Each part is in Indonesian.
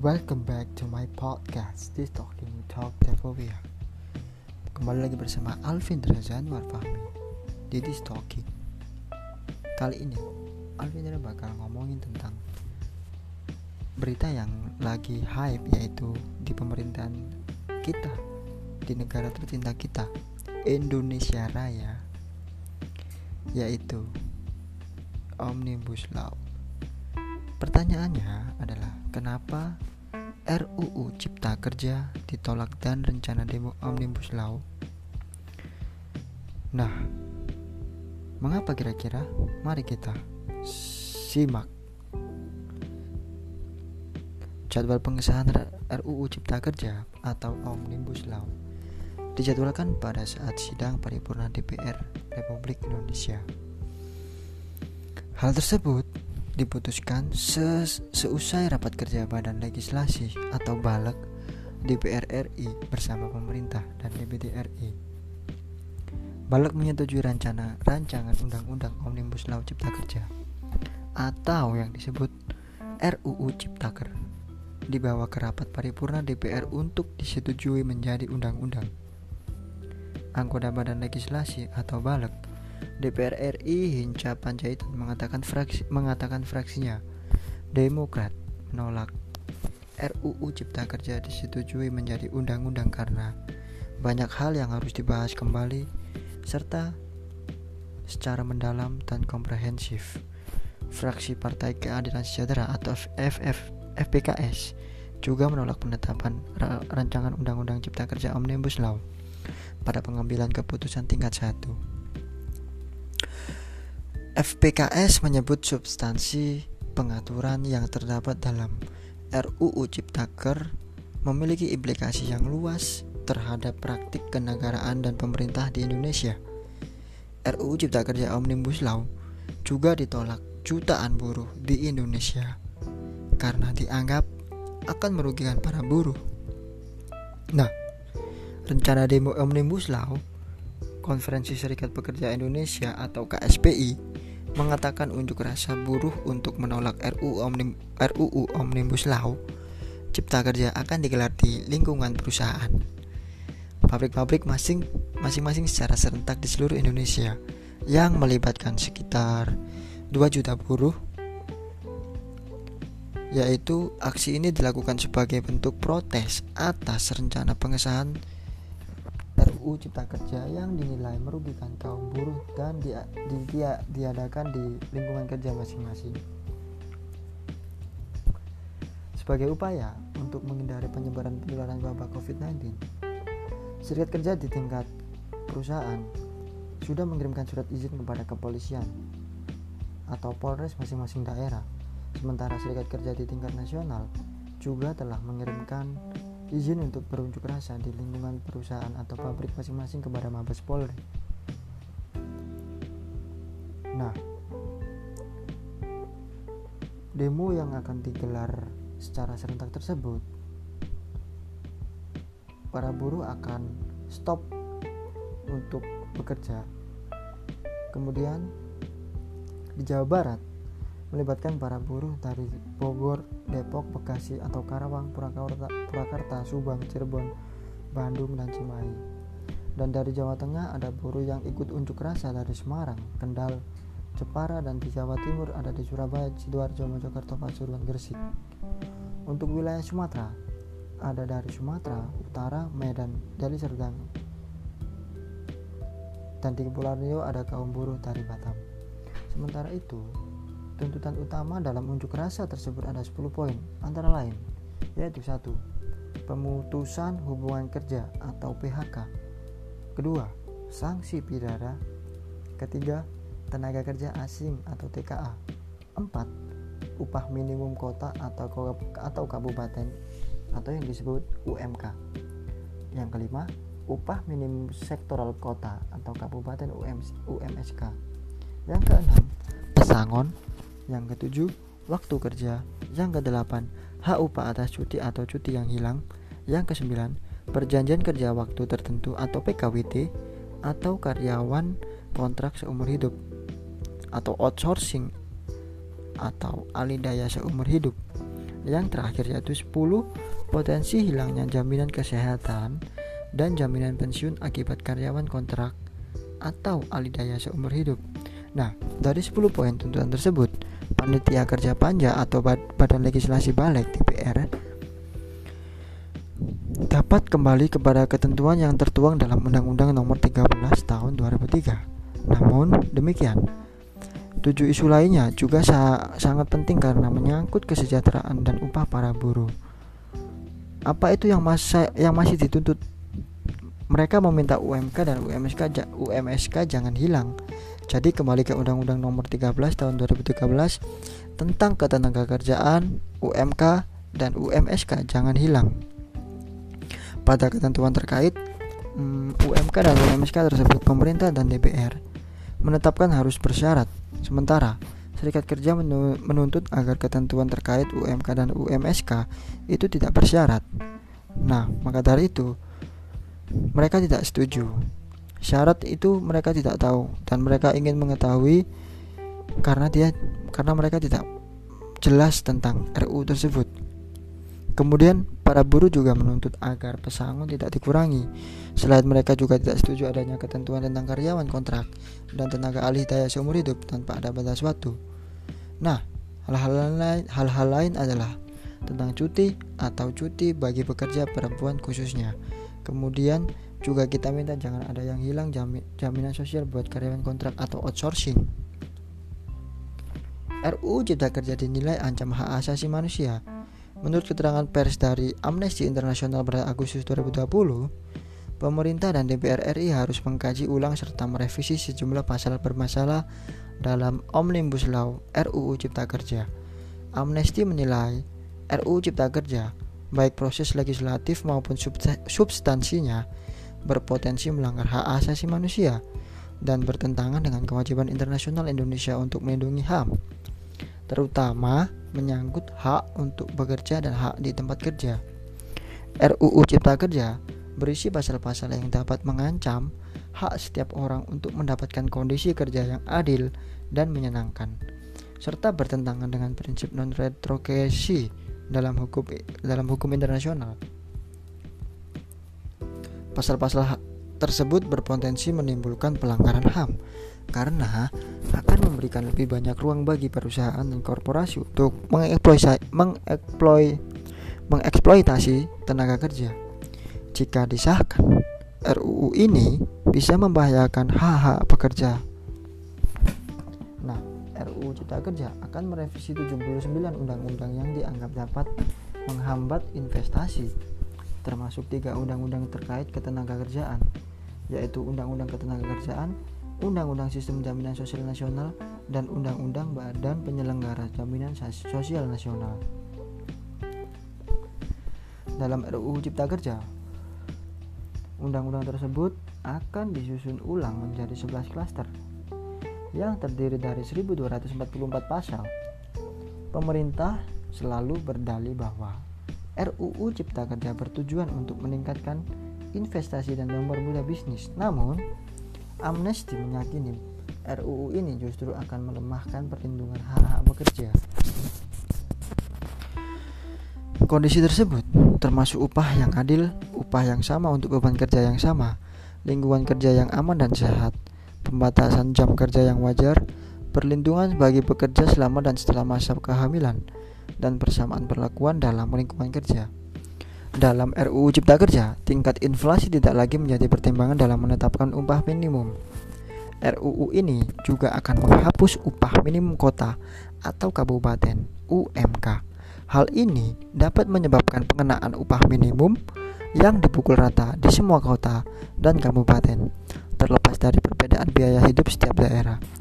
Welcome back to my podcast This Talking Talk Tevovia Kembali lagi bersama Alvin Rezan Warfahmi Di This Talking. Kali ini Alvin Rezan bakal ngomongin tentang Berita yang lagi hype yaitu di pemerintahan kita Di negara tercinta kita Indonesia Raya Yaitu Omnibus Law. Pertanyaannya adalah kenapa RUU Cipta Kerja ditolak dan rencana demo Omnibus Law? Nah, mengapa kira-kira? Mari kita simak. Jadwal pengesahan RUU Cipta Kerja atau Omnibus Law dijadwalkan pada saat sidang paripurna DPR Republik Indonesia. Hal tersebut diputuskan ses seusai rapat kerja Badan Legislasi atau BALEK DPR RI bersama pemerintah dan DPD RI. BALEK menyetujui rencana rancangan Undang-Undang Omnibus Law Cipta Kerja atau yang disebut RUU Ciptaker dibawa ke rapat paripurna DPR untuk disetujui menjadi undang-undang. Anggota Badan Legislasi atau BALEK DPR RI Hinca Panjaitan mengatakan fraksi mengatakan fraksinya Demokrat menolak RUU Cipta Kerja disetujui menjadi undang-undang karena banyak hal yang harus dibahas kembali serta secara mendalam dan komprehensif. Fraksi Partai Keadilan Sejahtera atau FF FPKS juga menolak penetapan rancangan Undang-Undang Cipta Kerja Omnibus Law pada pengambilan keputusan tingkat 1. FPKS menyebut substansi pengaturan yang terdapat dalam RUU Ciptaker memiliki implikasi yang luas terhadap praktik kenegaraan dan pemerintah di Indonesia. RUU Cipta Kerja Omnibus Law juga ditolak jutaan buruh di Indonesia karena dianggap akan merugikan para buruh. Nah, rencana demo Omnibus Law Konferensi Serikat Pekerja Indonesia atau KSPI mengatakan unjuk rasa buruh untuk menolak RUU, Omnim, RUU Omnibus Law Cipta Kerja akan digelar di lingkungan perusahaan. Pabrik-pabrik masing-masing secara serentak di seluruh Indonesia yang melibatkan sekitar 2 juta buruh yaitu aksi ini dilakukan sebagai bentuk protes atas rencana pengesahan RUU Cipta Kerja yang dinilai merugikan kaum buruh dan dia, di, dia, diadakan di lingkungan kerja masing-masing. Sebagai upaya untuk menghindari penyebaran penularan wabah COVID-19, serikat kerja di tingkat perusahaan sudah mengirimkan surat izin kepada kepolisian atau Polres masing-masing daerah. Sementara serikat kerja di tingkat nasional juga telah mengirimkan izin untuk berunjuk rasa di lingkungan perusahaan atau pabrik masing-masing kepada Mabes Polri. Nah, demo yang akan digelar secara serentak tersebut, para buruh akan stop untuk bekerja. Kemudian di Jawa Barat melibatkan para buruh dari Bogor, Depok, Bekasi atau Karawang, Purwakarta, Purwakarta, Subang, Cirebon, Bandung, dan Cimahi. Dan dari Jawa Tengah ada buruh yang ikut unjuk rasa dari Semarang, Kendal, Jepara, dan di Jawa Timur ada di Surabaya, Sidoarjo, Mojokerto, Pasuruan, Gresik. Untuk wilayah Sumatera, ada dari Sumatera, Utara, Medan, Deli Serdang, dan di Kepulauan Riau ada kaum buruh dari Batam. Sementara itu, Tuntutan utama dalam unjuk rasa tersebut ada 10 poin, antara lain yaitu satu, pemutusan hubungan kerja atau PHK. Kedua, sanksi pidana. Ketiga, tenaga kerja asing atau TKA. Empat, upah minimum kota atau atau kabupaten atau yang disebut UMK. Yang kelima, upah minimum sektoral kota atau kabupaten UMSK. Yang keenam, pesangon yang ketujuh, waktu kerja. Yang kedelapan, hak upah atas cuti atau cuti yang hilang. Yang kesembilan, perjanjian kerja waktu tertentu atau PKWT atau karyawan kontrak seumur hidup atau outsourcing atau alih daya seumur hidup. Yang terakhir yaitu 10 potensi hilangnya jaminan kesehatan dan jaminan pensiun akibat karyawan kontrak atau alih daya seumur hidup. Nah, dari 10 poin tuntutan tersebut, panitia kerja panja atau badan legislasi balik DPR dapat kembali kepada ketentuan yang tertuang dalam Undang-Undang Nomor 13 Tahun 2003. Namun demikian, tujuh isu lainnya juga sa sangat penting karena menyangkut kesejahteraan dan upah para buruh. Apa itu yang masa yang masih dituntut mereka meminta UMK dan UMSK UMSK jangan hilang. Jadi kembali ke Undang-Undang Nomor 13 Tahun 2013 tentang ketenagakerjaan, UMK dan UMSK jangan hilang. Pada ketentuan terkait um, mm, UMK dan UMSK tersebut pemerintah dan DPR menetapkan harus bersyarat. Sementara Serikat Kerja menuntut agar ketentuan terkait UMK dan UMSK itu tidak bersyarat. Nah, maka dari itu mereka tidak setuju. Syarat itu mereka tidak tahu dan mereka ingin mengetahui karena dia karena mereka tidak jelas tentang RU tersebut. Kemudian para buruh juga menuntut agar pesangon tidak dikurangi. Selain mereka juga tidak setuju adanya ketentuan tentang karyawan kontrak dan tenaga alih daya seumur hidup tanpa ada batas waktu. Nah, hal-hal lain, hal-hal lain adalah tentang cuti atau cuti bagi pekerja perempuan khususnya. Kemudian juga kita minta jangan ada yang hilang jamin, jaminan sosial buat karyawan kontrak atau outsourcing. RUU Cipta Kerja dinilai ancam hak asasi manusia. Menurut keterangan pers dari Amnesty International pada Agustus 2020, pemerintah dan DPR RI harus mengkaji ulang serta merevisi sejumlah pasal bermasalah dalam Omnibus Law RUU Cipta Kerja. Amnesty menilai RUU Cipta Kerja baik proses legislatif maupun substansinya berpotensi melanggar hak asasi manusia dan bertentangan dengan kewajiban internasional Indonesia untuk melindungi HAM, terutama menyangkut hak untuk bekerja dan hak di tempat kerja. RUU Cipta Kerja berisi pasal-pasal yang dapat mengancam hak setiap orang untuk mendapatkan kondisi kerja yang adil dan menyenangkan, serta bertentangan dengan prinsip non-retrogresi dalam hukum dalam hukum internasional. Pasal-pasal tersebut berpotensi menimbulkan pelanggaran HAM karena akan memberikan lebih banyak ruang bagi perusahaan dan korporasi untuk mengeksploitasi, mengeksploitasi tenaga kerja. Jika disahkan, RUU ini bisa membahayakan hak-hak pekerja RUU Cipta Kerja akan merevisi 79 undang-undang yang dianggap dapat menghambat investasi, termasuk tiga undang-undang terkait ketenagakerjaan, yaitu Undang-Undang Ketenagakerjaan, Undang-Undang Sistem Jaminan Sosial Nasional, dan Undang-Undang Badan Penyelenggara Jaminan Sosial Nasional. Dalam RUU Cipta Kerja, undang-undang tersebut akan disusun ulang menjadi 11 klaster yang terdiri dari 1244 pasal. Pemerintah selalu berdalih bahwa RUU Cipta Kerja bertujuan untuk meningkatkan investasi dan mempermudah bisnis. Namun, Amnesty meyakini RUU ini justru akan melemahkan perlindungan hak-hak pekerja. Kondisi tersebut termasuk upah yang adil, upah yang sama untuk beban kerja yang sama, lingkungan kerja yang aman dan sehat, pembatasan jam kerja yang wajar, perlindungan bagi pekerja selama dan setelah masa kehamilan, dan persamaan perlakuan dalam lingkungan kerja. Dalam RUU Cipta Kerja, tingkat inflasi tidak lagi menjadi pertimbangan dalam menetapkan upah minimum. RUU ini juga akan menghapus upah minimum kota atau kabupaten UMK. Hal ini dapat menyebabkan pengenaan upah minimum yang dipukul rata di semua kota dan kabupaten terlepas dari perbedaan biaya hidup setiap daerah.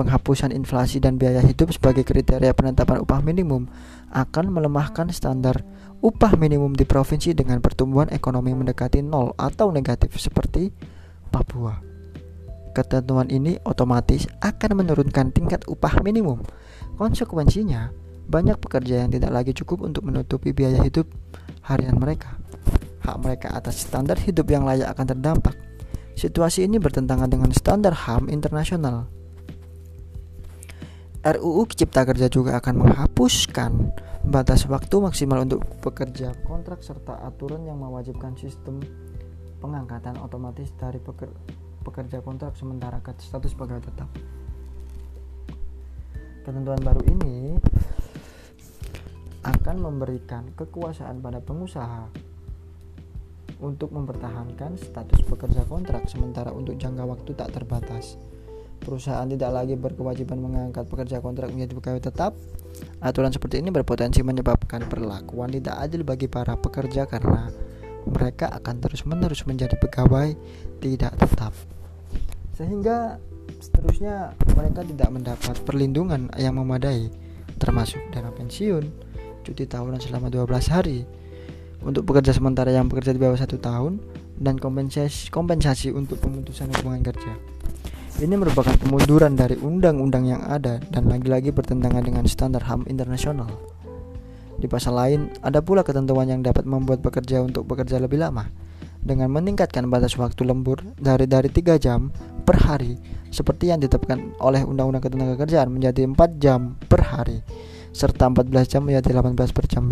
Penghapusan inflasi dan biaya hidup sebagai kriteria penetapan upah minimum akan melemahkan standar upah minimum di provinsi dengan pertumbuhan ekonomi mendekati nol atau negatif seperti Papua. Ketentuan ini otomatis akan menurunkan tingkat upah minimum. Konsekuensinya, banyak pekerja yang tidak lagi cukup untuk menutupi biaya hidup harian mereka. Hak mereka atas standar hidup yang layak akan terdampak Situasi ini bertentangan dengan standar HAM internasional. RUU Cipta Kerja juga akan menghapuskan batas waktu maksimal untuk pekerja kontrak serta aturan yang mewajibkan sistem pengangkatan otomatis dari pekerja kontrak sementara ke status pegawai tetap. Ketentuan baru ini akan memberikan kekuasaan pada pengusaha untuk mempertahankan status pekerja kontrak sementara untuk jangka waktu tak terbatas. Perusahaan tidak lagi berkewajiban mengangkat pekerja kontrak menjadi pegawai tetap. Aturan seperti ini berpotensi menyebabkan perlakuan tidak adil bagi para pekerja karena mereka akan terus-menerus menjadi pegawai tidak tetap. Sehingga seterusnya mereka tidak mendapat perlindungan yang memadai termasuk dana pensiun, cuti tahunan selama 12 hari, untuk pekerja sementara yang bekerja di bawah satu tahun dan kompensasi kompensasi untuk pemutusan hubungan kerja. Ini merupakan kemunduran dari undang-undang yang ada dan lagi-lagi bertentangan dengan standar HAM internasional. Di pasal lain, ada pula ketentuan yang dapat membuat pekerja untuk bekerja lebih lama dengan meningkatkan batas waktu lembur dari dari 3 jam per hari seperti yang ditetapkan oleh Undang-Undang Ketenagakerjaan menjadi 4 jam per hari serta 14 jam menjadi 18 per jam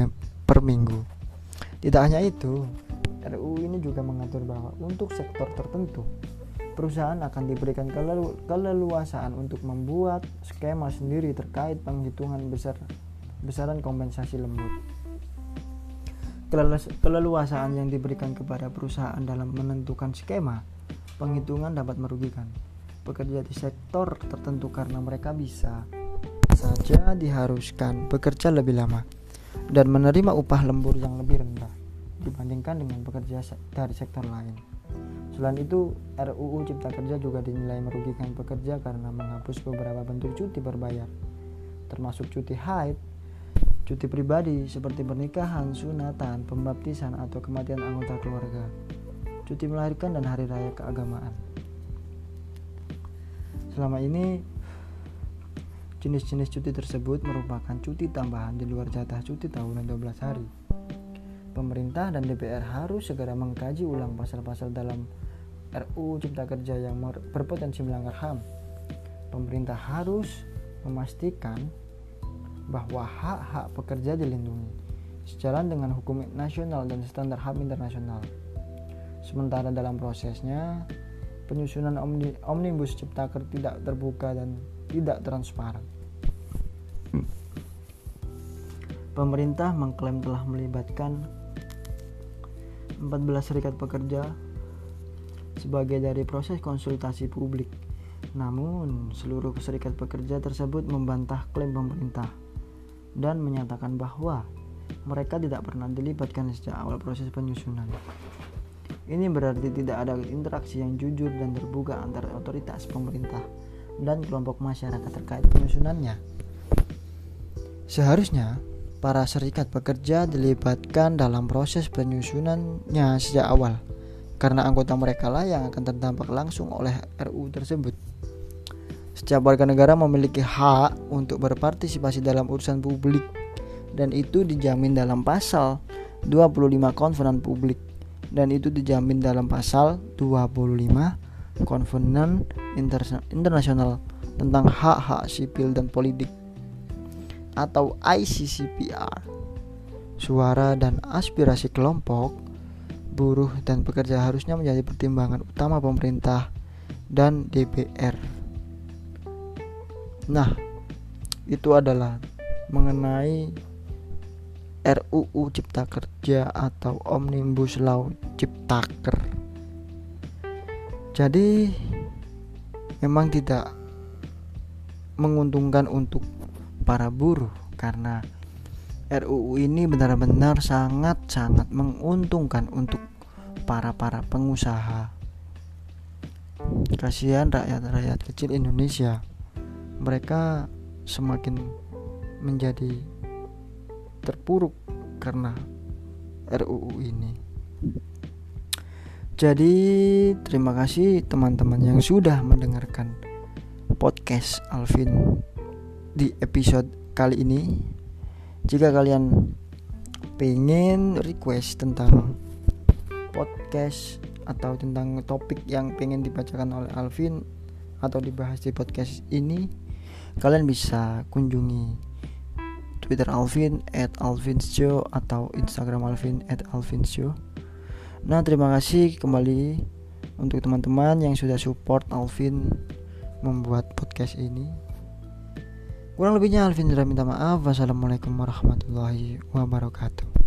per minggu. Tidak hanya itu, RUU ini juga mengatur bahwa untuk sektor tertentu, perusahaan akan diberikan kelelu keleluasaan untuk membuat skema sendiri terkait penghitungan besar besaran kompensasi lembur. Keleluasaan yang diberikan kepada perusahaan dalam menentukan skema penghitungan dapat merugikan pekerja di sektor tertentu karena mereka bisa saja diharuskan bekerja lebih lama dan menerima upah lembur yang lebih rendah dibandingkan dengan pekerja dari sektor lain. Selain itu, RUU Cipta Kerja juga dinilai merugikan pekerja karena menghapus beberapa bentuk cuti berbayar, termasuk cuti haid, cuti pribadi seperti pernikahan, sunatan, pembaptisan, atau kematian anggota keluarga, cuti melahirkan, dan hari raya keagamaan. Selama ini, Jenis-jenis cuti tersebut merupakan cuti tambahan di luar jatah cuti tahunan 12 hari. Pemerintah dan DPR harus segera mengkaji ulang pasal-pasal dalam RUU Cipta Kerja yang berpotensi melanggar HAM. Pemerintah harus memastikan bahwa hak-hak pekerja dilindungi sejalan dengan hukum nasional dan standar HAM internasional. Sementara dalam prosesnya, penyusunan Omnibus Cipta Kerja tidak terbuka dan tidak transparan. Pemerintah mengklaim telah melibatkan 14 serikat pekerja sebagai dari proses konsultasi publik. Namun, seluruh serikat pekerja tersebut membantah klaim pemerintah dan menyatakan bahwa mereka tidak pernah dilibatkan sejak awal proses penyusunan. Ini berarti tidak ada interaksi yang jujur dan terbuka antara otoritas pemerintah dan kelompok masyarakat terkait penyusunannya. Seharusnya para serikat pekerja dilibatkan dalam proses penyusunannya sejak awal karena anggota mereka lah yang akan terdampak langsung oleh RU tersebut. Setiap warga negara memiliki hak untuk berpartisipasi dalam urusan publik dan itu dijamin dalam pasal 25 Konvenan Publik dan itu dijamin dalam pasal 25 Konvenen Internasional tentang Hak-Hak Sipil dan Politik atau ICCPR. Suara dan aspirasi kelompok buruh dan pekerja harusnya menjadi pertimbangan utama pemerintah dan DPR. Nah, itu adalah mengenai RUU Cipta Kerja atau Omnibus Law Ciptaker. Jadi memang tidak menguntungkan untuk para buruh karena RUU ini benar-benar sangat-sangat menguntungkan untuk para-para pengusaha. Kasihan rakyat-rakyat kecil Indonesia. Mereka semakin menjadi terpuruk karena RUU ini. Jadi terima kasih teman-teman yang sudah mendengarkan podcast Alvin di episode kali ini. Jika kalian pengen request tentang podcast atau tentang topik yang pengen dibacakan oleh Alvin atau dibahas di podcast ini, kalian bisa kunjungi Twitter Alvin at Alvinshow atau Instagram Alvin at Alvinshow. Nah terima kasih kembali untuk teman-teman yang sudah support Alvin membuat podcast ini. Kurang lebihnya Alvin sudah minta maaf. Wassalamualaikum warahmatullahi wabarakatuh.